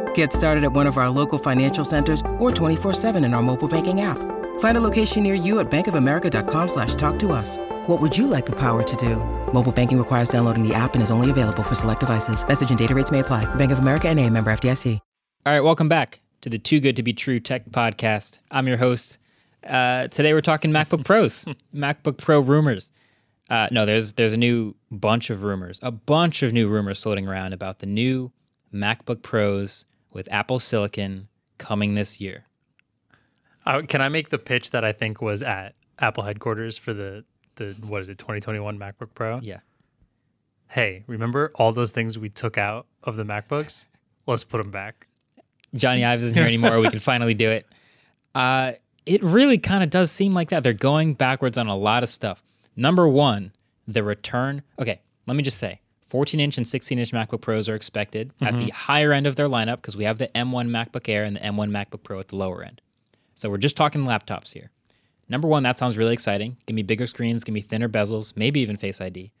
Get started at one of our local financial centers or 24-7 in our mobile banking app. Find a location near you at bankofamerica.com slash talk to us. What would you like the power to do? Mobile banking requires downloading the app and is only available for select devices. Message and data rates may apply. Bank of America and a member FDIC. All right, welcome back to the Too Good to Be True Tech Podcast. I'm your host. Uh, today we're talking MacBook Pros, MacBook Pro rumors. Uh, no, there's there's a new bunch of rumors, a bunch of new rumors floating around about the new MacBook Pros with Apple Silicon coming this year. Uh, can I make the pitch that I think was at Apple headquarters for the the what is it 2021 MacBook Pro? Yeah. Hey, remember all those things we took out of the MacBooks? Let's put them back. Jony Ive isn't here anymore. we can finally do it. Uh, it really kind of does seem like that. They're going backwards on a lot of stuff. Number one, the return. Okay, let me just say 14 inch and 16 inch MacBook Pros are expected mm-hmm. at the higher end of their lineup because we have the M1 MacBook Air and the M1 MacBook Pro at the lower end. So we're just talking laptops here. Number one, that sounds really exciting. Give me bigger screens, give me thinner bezels, maybe even Face ID.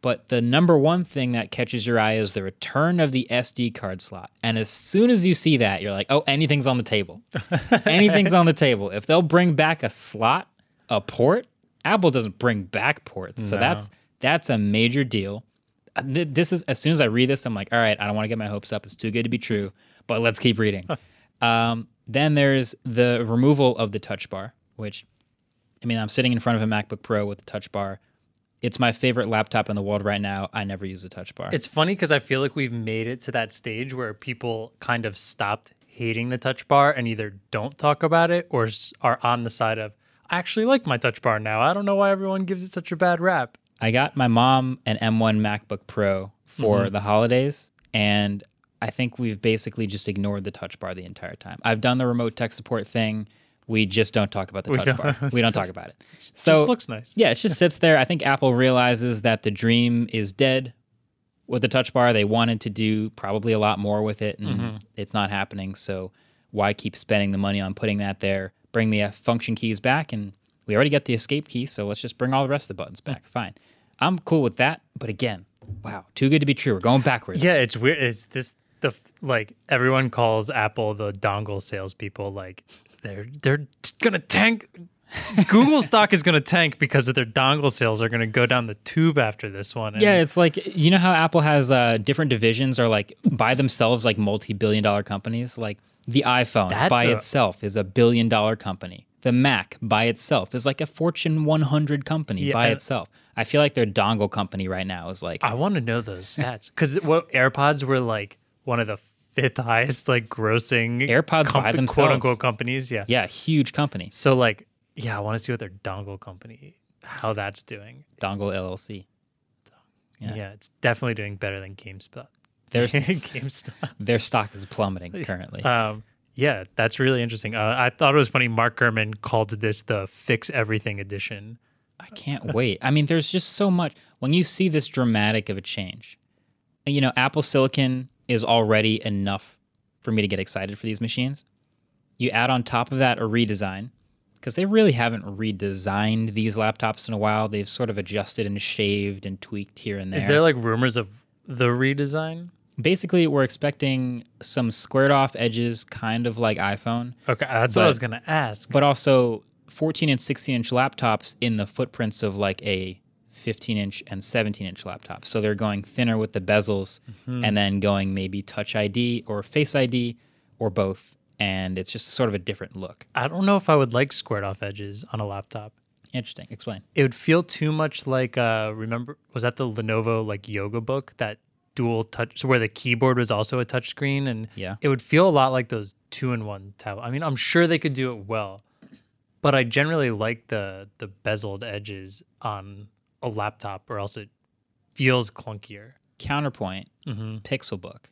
But the number one thing that catches your eye is the return of the SD card slot. And as soon as you see that, you're like, oh, anything's on the table. anything's on the table. If they'll bring back a slot, a port, Apple doesn't bring back ports. So that's that's a major deal. This is as soon as I read this, I'm like, all right, I don't want to get my hopes up. It's too good to be true, but let's keep reading. um, then there's the removal of the touch bar, which I mean, I'm sitting in front of a MacBook Pro with a touch bar it's my favorite laptop in the world right now. I never use a touch bar. It's funny because I feel like we've made it to that stage where people kind of stopped hating the touch bar and either don't talk about it or are on the side of, I actually like my touch bar now. I don't know why everyone gives it such a bad rap. I got my mom an M1 MacBook Pro for mm-hmm. the holidays, and I think we've basically just ignored the touch bar the entire time. I've done the remote tech support thing we just don't talk about the touch bar. we don't talk about it. So it looks nice. Yeah, it just sits there. I think Apple realizes that the dream is dead with the touch bar. They wanted to do probably a lot more with it, and mm-hmm. it's not happening. So why keep spending the money on putting that there? Bring the function keys back, and we already got the escape key, so let's just bring all the rest of the buttons back. Fine. I'm cool with that, but again, wow, too good to be true. We're going backwards. Yeah, it's weird. It's this the like everyone calls Apple the dongle salespeople. Like they're they're gonna tank. Google stock is going to tank because of their dongle sales are going to go down the tube after this one. And yeah, it's like you know how Apple has uh, different divisions or like by themselves like multi-billion dollar companies. Like the iPhone by a, itself is a billion dollar company. The Mac by itself is like a Fortune 100 company yeah, by itself. I feel like their dongle company right now is like. I want to know those stats because what AirPods were like one of the fifth highest like grossing AirPods comp- by themselves, quote unquote companies. Yeah, yeah, huge company. So like, yeah, I want to see what their dongle company how that's doing. Dongle LLC. Yeah. yeah, it's definitely doing better than GameSpot. Their GameStop. Their stock is plummeting currently. Um, yeah, that's really interesting. Uh, I thought it was funny. Mark Gurman called this the "Fix Everything Edition." I can't wait. I mean, there's just so much when you see this dramatic of a change. You know, Apple Silicon is already enough for me to get excited for these machines. You add on top of that a redesign because they really haven't redesigned these laptops in a while. They've sort of adjusted and shaved and tweaked here and there. Is there like rumors of the redesign? Basically, we're expecting some squared off edges, kind of like iPhone, Okay, that's what I was gonna ask. but also 14 and 16 inch laptops in the footprints of like a 15 inch and 17 inch laptop. So they're going thinner with the bezels Mm-hmm. and then going maybe Touch ID or Face ID or both. And it's just sort of a different look. I don't know if I would like squared off edges on a laptop. Interesting. Explain. It would feel too much like uh remember was that the Lenovo like yoga book that dual touch so where the keyboard was also a touch screen and Yeah. it would feel a lot like those two in one tablet. I mean, I'm sure they could do it well, but I generally like the the bezeled edges on a laptop or else it feels clunkier. Counterpoint hmm Pixelbook.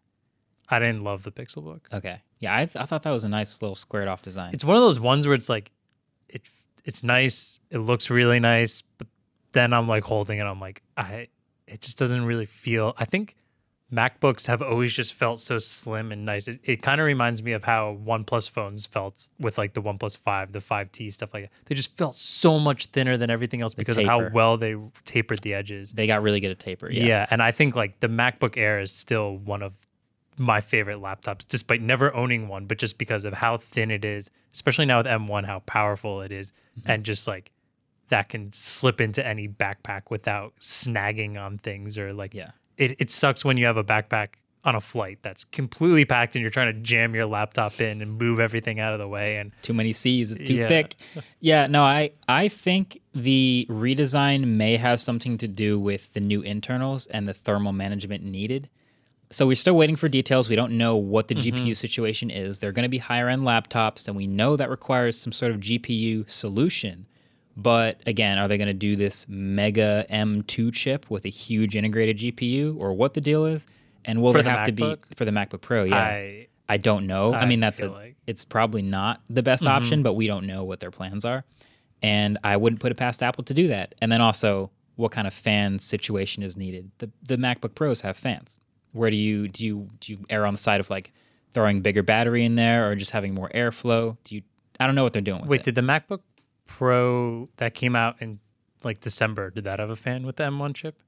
I didn't love the Pixel book. Okay. Yeah, I, th- I thought that was a nice little squared off design. It's one of those ones where it's like it it's nice, it looks really nice, but then I'm like holding it I'm like I it just doesn't really feel I think MacBooks have always just felt so slim and nice. It, it kind of reminds me of how OnePlus phones felt with like the OnePlus 5, the 5T stuff like that. They just felt so much thinner than everything else because of how well they tapered the edges. they got really good at taper. Yeah. Yeah. and I think like the MacBook Air is still one of my favorite laptops, despite never owning one, but just because of how thin it is, especially now with M1, how powerful it is, Mm-hmm. and just like that can slip into any backpack without snagging on things or like Yeah. It, it sucks when you have a backpack on a flight that's completely packed and you're trying to jam your laptop in and move everything out of the way and too many C's, it's too Yeah. thick. Yeah, no, I I think the redesign may have something to do with the new internals and the thermal management needed. So we're still waiting for details. We don't know what the mm-hmm. GPU situation is. They're going to be higher end laptops, and we know that requires some sort of GPU solution. But again, are they going to do this mega M2 chip with a huge integrated GPU, or what the deal is? And will For there the have to be for the MacBook Pro? Yeah, I I don't know. I, I mean, that's a, like- Mm-hmm. it's probably not the best option, but we don't know what their plans are. And I wouldn't put it past Apple to do that. And then also, what kind of fan situation is needed? The the MacBook Pros have fans. Where do you do you do you err on the side of like throwing bigger battery in there or just having more airflow? Do you? I don't know what they're doing with wait, it. did the MacBook Pro that came out in like December, did that have a fan with the M1 chip?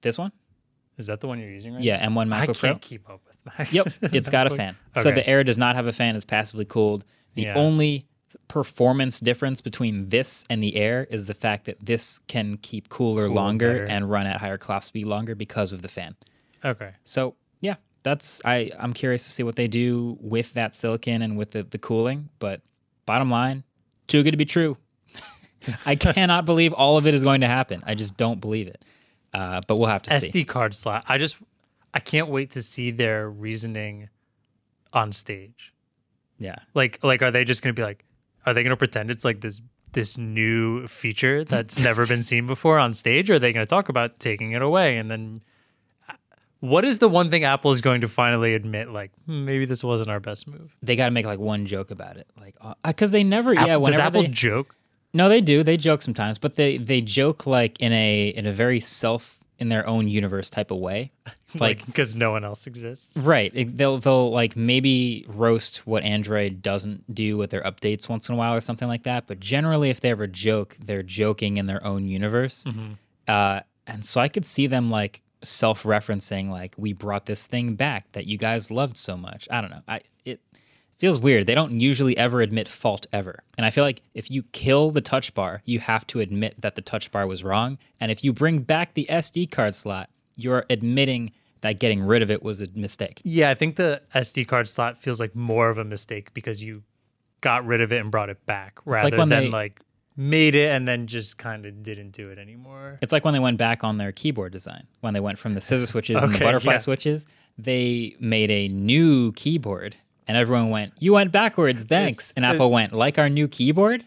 this one? Is that the one you're using right Yeah, M1 now? I MacBook can't keep up with Mac. Yep, it's got a MacBook. fan. So Okay. the Air does not have a fan; it's passively cooled. The Yeah. only performance difference between this and the Air is the fact that this can keep cooler Cool longer better. and run at higher clock speed longer because of the fan. Okay. So yeah, that's I I'm curious to see what they do with that silicon and with the the cooling. But bottom line, too good to be true. I cannot believe all of it is going to happen. I just don't believe it. Uh, but we'll have to see. SD card slot. I just I can't wait to see their reasoning on stage. Yeah. Like like are they just going to be like are they going to pretend it's like this this new feature that's never been seen before on stage or are they going to talk about taking it away and then what is the one thing Apple is going to finally admit like hmm, maybe this wasn't our best move? They got to make like one joke about it, like because they never. yeah, does Apple they joke? no, they do. They joke sometimes, but they they joke like in a in a very self in their own universe type of way. Like because no one else exists. right, it- they'll they'll like maybe roast what Android doesn't do with their updates once in a while or something like that. But generally, if they ever joke, they're joking in their own universe. Uh, and so I could see them like self-referencing, like we brought this thing back that you guys loved so much. I don't know. I it feels weird. They don't usually ever admit fault ever. And I feel like if you kill the touch bar, you have to admit that the touch bar was wrong. And if you bring back the SD card slot, you're admitting that getting rid of it was a mistake. Yeah, I think the SD card slot feels like more of a mistake because you got rid of it and brought it back rather when than they- like made it and then just kind of didn't do it anymore. It's like when they went back on their keyboard design. When they went from the scissor switches and the butterfly yeah. switches, they made a new keyboard. And everyone went, You went backwards, thanks. And Apple went, Like our new keyboard?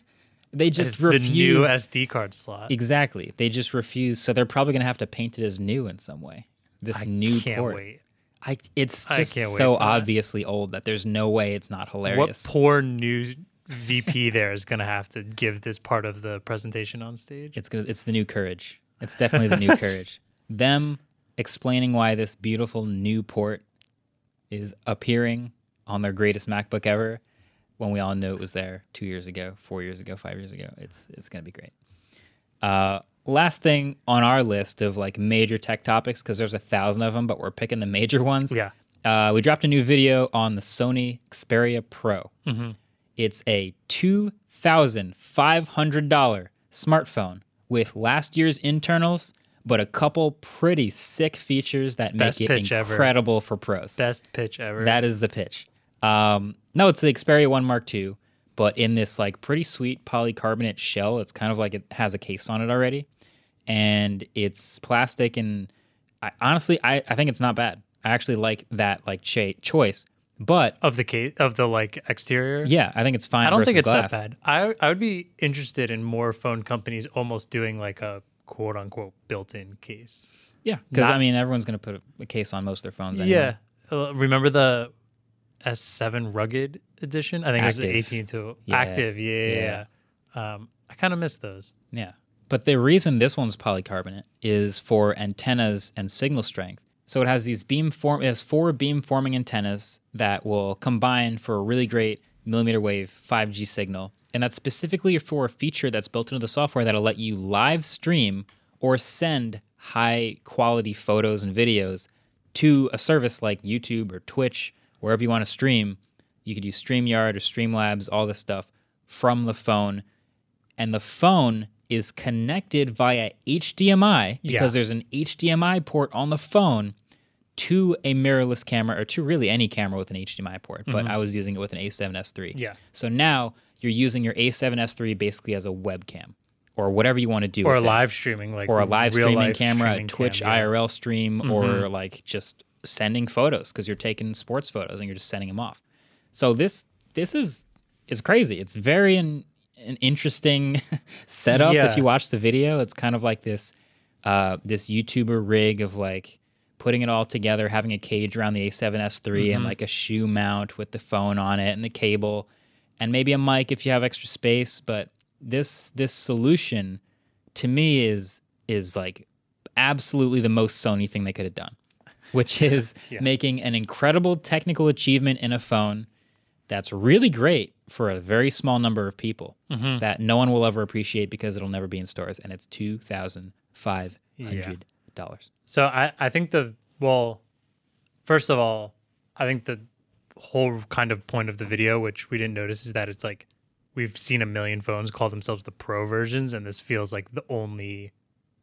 They just It's the new SD card slot. Exactly. They just refuse. So they're probably going to have to paint it as new in some way. This I new can't port. wait. I, it's just can't so obviously old that there's no way it's not hilarious. What poor new VP there is going to have to give this part of the presentation on stage? It's gonna, it's the new courage. It's definitely the new courage. Them explaining why this beautiful new port is appearing on their greatest MacBook ever when we all knew it was there two years ago, four years ago, five years ago. It's it's gonna be great. Uh, last thing on our list of like major tech topics because there's a thousand of them, but we're picking the major ones. Yeah. Uh, we dropped a new video on the Sony Xperia Pro. It's a two thousand five hundred dollar smartphone with last year's internals, but a couple pretty sick features that make it pitch ever. incredible for pros. Best pitch ever. That is the pitch. Um, no, it's the Xperia One Mark II, but in this like pretty sweet polycarbonate shell. It's kind of like it has a case on it already, and it's plastic. And I, honestly, I, I think it's not bad. I actually like that like choice. But of the case of the like exterior. yeah, I think it's fine. I don't think it's glass. that bad. I I would be interested in more phone companies almost doing like a quote unquote built-in case. Yeah, because I mean everyone's gonna put a, a case on most of their phones. Anyway. Yeah. Uh, remember the S7 rugged edition? I think Active. it was 18 to Yeah. active. Yeah. yeah, yeah. Um, I kind of miss those. Yeah. But the reason this one's polycarbonate is for antennas and signal strength. So it has these beam form it has four beam forming antennas that will combine for a really great millimeter wave 5G signal. And that's specifically for a feature that's built into the software that'll let you live stream or send high quality photos and videos to a service like YouTube or Twitch, wherever you want to stream. You could use StreamYard or Streamlabs, all this stuff from the phone and the phone is connected via HDMI because Yeah. there's an HDMI port on the phone to a mirrorless camera or to really any camera with an HDMI port. But I was using it with an A7S3. Mm-hmm. Yeah. So now you're using your A7S3 basically as a webcam or whatever you want to do Or with it. live streaming, like or a live streaming camera, streaming a Twitch cam, yeah. Mm-hmm. IRL stream, or like just sending photos because you're taking sports photos and you're just sending them off. So this this is is crazy. It's very an, an interesting setup. Yeah. If you watch the video, it's kind of like this uh, this YouTuber rig of like putting it all together, having a cage around the A7S3 Mm-hmm. and like a shoe mount with the phone on it and the cable, and maybe a mic if you have extra space. But this this solution to me is is like absolutely the most Sony thing they could have done, which is making an incredible technical achievement in a phone that's really great for a very small number of people that no one will ever appreciate because it'll never be in stores, and it's two thousand five hundred dollars. So I, I think the well, first of all, I think the whole kind of point of the video, which we didn't notice, is that it's like we've seen a million phones call themselves the pro versions, and this feels like the only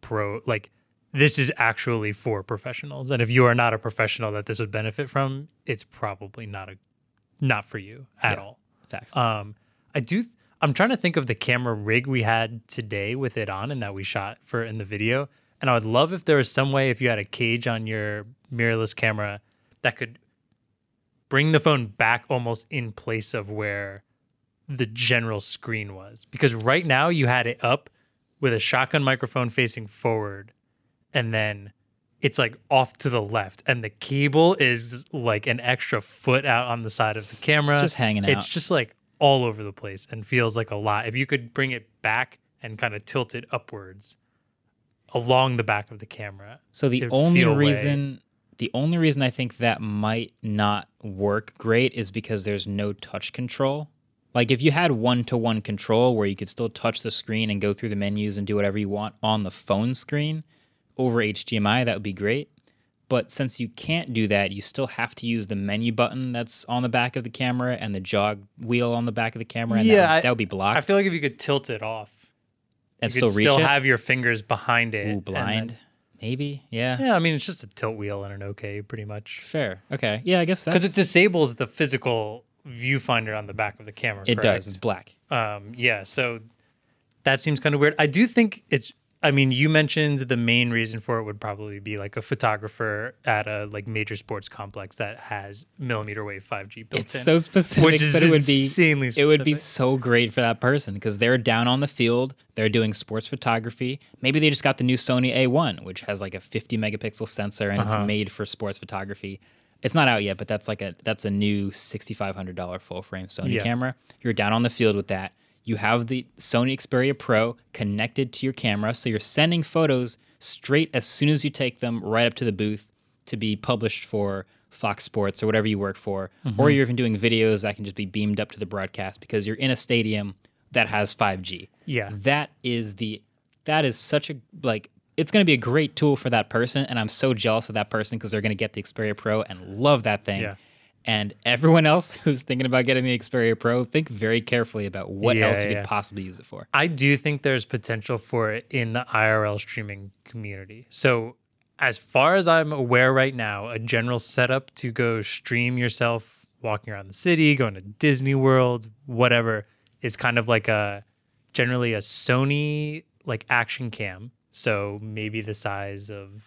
pro like this is actually for professionals. And if you are not a professional that this would benefit from, it's probably not a not for you at Yeah. all. Facts. Um, I do. I'm trying to think of the camera rig we had today with it on and that we shot for in the video. And I would love if there was some way if you had a cage on your mirrorless camera that could bring the phone back almost in place of where the general screen was. Because right now you had it up with a shotgun microphone facing forward, and then it's like off to the left, and the cable is like an extra foot out on the side of the camera. just hanging out. It's just like all over the place and feels like a lot. If you could bring it back and kind of tilt it upwards along the back of the camera. So the only feel way- reason the only reason I think that might not work great is because there's no touch control. Like if you had one-to-one control where you could still touch the screen and go through the menus and do whatever you want on the phone screen over HDMI, that would be great. But since you can't do that, you still have to use the menu button that's on the back of the camera and the jog wheel on the back of the camera, and Yeah, that, would, I- that would be blocked I feel like if you could tilt it off, and you still reach still it. have your fingers behind it. Ooh, then- blind, maybe, yeah. yeah, I mean it's just a tilt wheel and an OK, pretty much. Fair, okay, yeah, I guess that's Because it disables the physical viewfinder on the back of the camera. it correct? does. It's black. Um, yeah, so that seems kind of weird. I do think it's. I mean, you mentioned the main reason for it would probably be like a photographer at a like major sports complex that has millimeter wave 5G built It's in. so specific, which is but it would be insanely it would be so great for that person because they're down on the field, they're doing sports photography. Maybe they just got the new Sony A1, which has like a 50 megapixel sensor and Uh-huh. it's made for sports photography. It's not out yet, but that's like a that's a new $6500 full frame Sony Yeah. camera. You're down on the field with that. You have the Sony Xperia Pro connected to your camera, so you're sending photos straight as soon as you take them right up to the booth to be published for Fox Sports or whatever you work for, Mm-hmm. or you're even doing videos that can just be beamed up to the broadcast because you're in a stadium that has 5G. Yeah. That is the that is such a like it's going to be a great tool for that person and I'm so jealous of that person because they're going to get the Xperia Pro and love that thing. Yeah. And everyone else who's thinking about getting the Xperia Pro, think very carefully about what Yeah, else you yeah. could possibly use it for. I do think there's potential for it in the IRL streaming community. So, as far as I'm aware right now, a general setup to go stream yourself walking around the city, going to Disney World, whatever, is kind of like a generally a Sony like action cam. So maybe the size of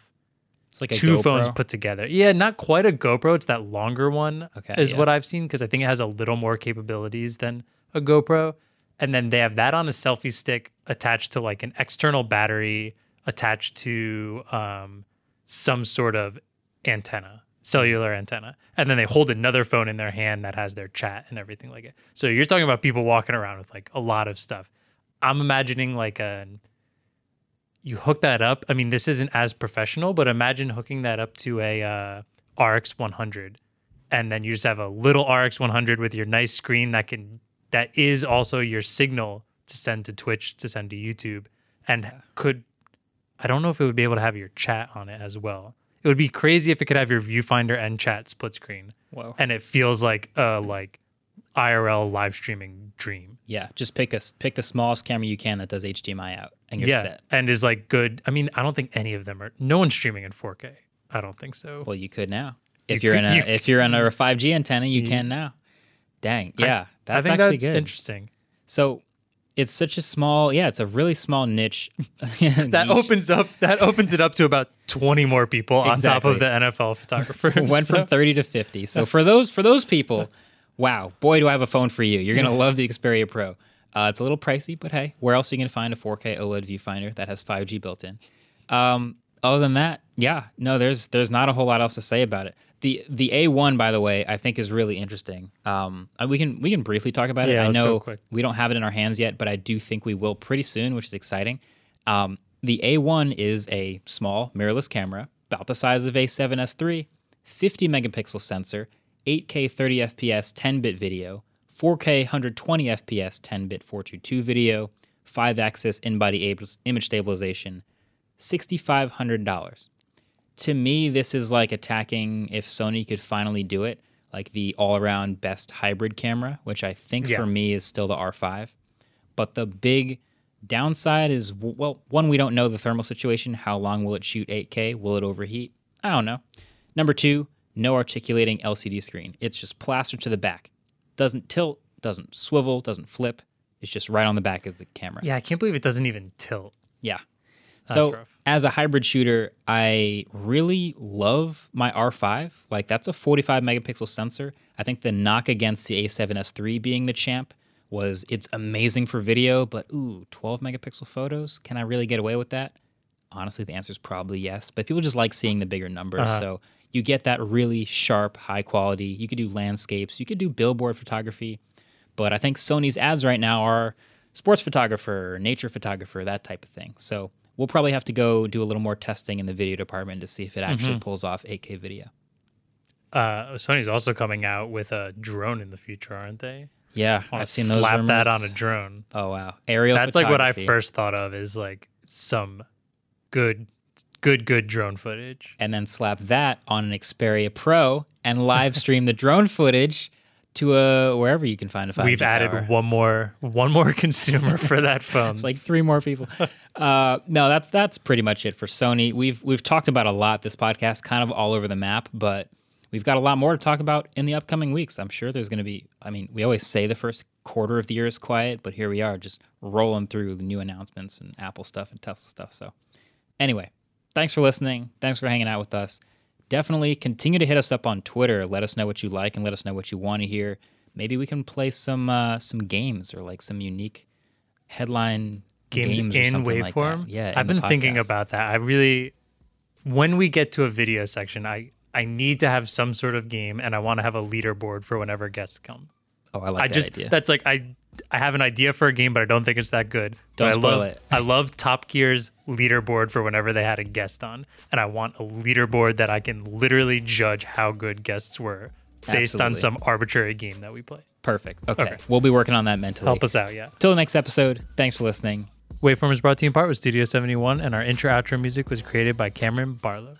It's like a two GoPro. phones put together. Yeah, not quite a GoPro. It's that longer one, Okay, is yeah. what I've seen because I think it has a little more capabilities than a GoPro. And then they have that on a selfie stick attached to like an external battery attached to um, some sort of antenna, cellular antenna. And then they hold another phone in their hand that has their chat and everything like it. So you're talking about people walking around with like a lot of stuff. I'm imagining like a you hook that up. I mean, this isn't as professional, but imagine hooking that up to a uh, RX 100, and then you just have a little RX 100 with your nice screen that can that is also your signal to send to Twitch, to send to YouTube, and could I don't know if it would be able to have your chat on it as well. It would be crazy if it could have your viewfinder and chat split screen, Whoa. and it feels like a like IRL live streaming dream. Yeah, just pick a pick the smallest camera you can that does HDMI out, and you're yeah, set. and is like good. I mean, I don't think any of them are. No one's streaming in 4K. I don't think so. Well, you could now. If You you are in a you- if you're on a 5G antenna, you can now. Dang, yeah, that's I think actually that's good. interesting. So it's such a small, yeah, it's a really small niche. That opens up. That opens it up to about 20 more people on top of the NFL photographers. went So- from 30 to 50. So for those for those people, wow, boy, do I have a phone for you. You're gonna love the Xperia Pro. Uh, it's a little pricey, but hey, where else are you gonna find a 4K OLED viewfinder that has 5G built in? Um, other than that, yeah, no, there's there's not a whole lot else to say about it. The the A1, by the way, I think is really interesting. Um, we can we can briefly talk about it. Yeah, I know we don't have it in our hands yet, but I do think we will pretty soon, which is exciting. Um, the A1 is a small mirrorless camera, about the size of A7S3, 50 megapixel sensor, 8K 30 FPS 10-bit video, 4K 120 FPS 10-bit 422 video, 5-axis in-body image stabilization, $6,500. To me, this is like attacking if Sony could finally do it, like the all-around best hybrid camera, which I think Yeah. for me is still the R5. But the big downside is well, one, we don't know the thermal situation. How long will it shoot 8K? Will it overheat? I don't know. Number two, no articulating LCD screen. It's just plastered to the back. Doesn't tilt, doesn't swivel, doesn't flip. It's just right on the back of the camera. Yeah, I can't believe it doesn't even tilt. Yeah. That's so rough. as a hybrid shooter, I really love my R5. Like that's a 45 megapixel sensor. I think the knock against the A7S III being the champ was it's amazing for video, but ooh, 12 megapixel photos. Can I really get away with that? Honestly, the answer is probably yes. But people just like seeing the bigger numbers. Uh-huh. So you get that really sharp, high quality. You could do landscapes. You could do billboard photography. But I think Sony's ads right now are sports photographer, nature photographer, that type of thing. So we'll probably have to go do a little more testing in the video department to see if it actually pulls off 8K video. Uh, Sony's also coming out with a drone in the future, aren't they? Yeah, I've seen those slap that on a drone. Oh wow, aerial. Photography. That's like what I first thought of is like some good, good, good drone footage. and then slap that on an Xperia Pro and live stream the drone footage to a wherever you can find a 5G We've added tower. one more, one more consumer for that phone. It's like three more people. uh, no, that's that's pretty much it for Sony. We've we've talked about a lot this podcast, kind of all over the map, but we've got a lot more to talk about in the upcoming weeks. I'm sure there's going to be. I mean, we always say the first quarter of the year is quiet, but here we are, just rolling through the new announcements and Apple stuff and Tesla stuff. So, anyway, thanks for listening. Thanks for hanging out with us. Definitely continue to hit us up on Twitter. Let us know what you like and let us know what you want to hear. Maybe we can play some uh, some games or like some unique headline games, games, in something like waveform. yeah, I've been thinking about that. I really, when we get to a video section, I I need to have some sort of game, and I want to have a leaderboard for whenever guests come. Oh, I like I that just idea. that's like I I have an idea for a game, but I don't think it's that good. Don't But I spoil love, it. I love Top Gear's leaderboard for whenever they had a guest on, and I want a leaderboard that I can literally judge how good guests were based on some arbitrary game that we play. Perfect. Okay. Okay. We'll be working on that mentally. Help us out, yeah. Till the next episode. Thanks for listening. Waveform is brought to you in part with Studio 71, and our intro outro music was created by Kamren Barlow.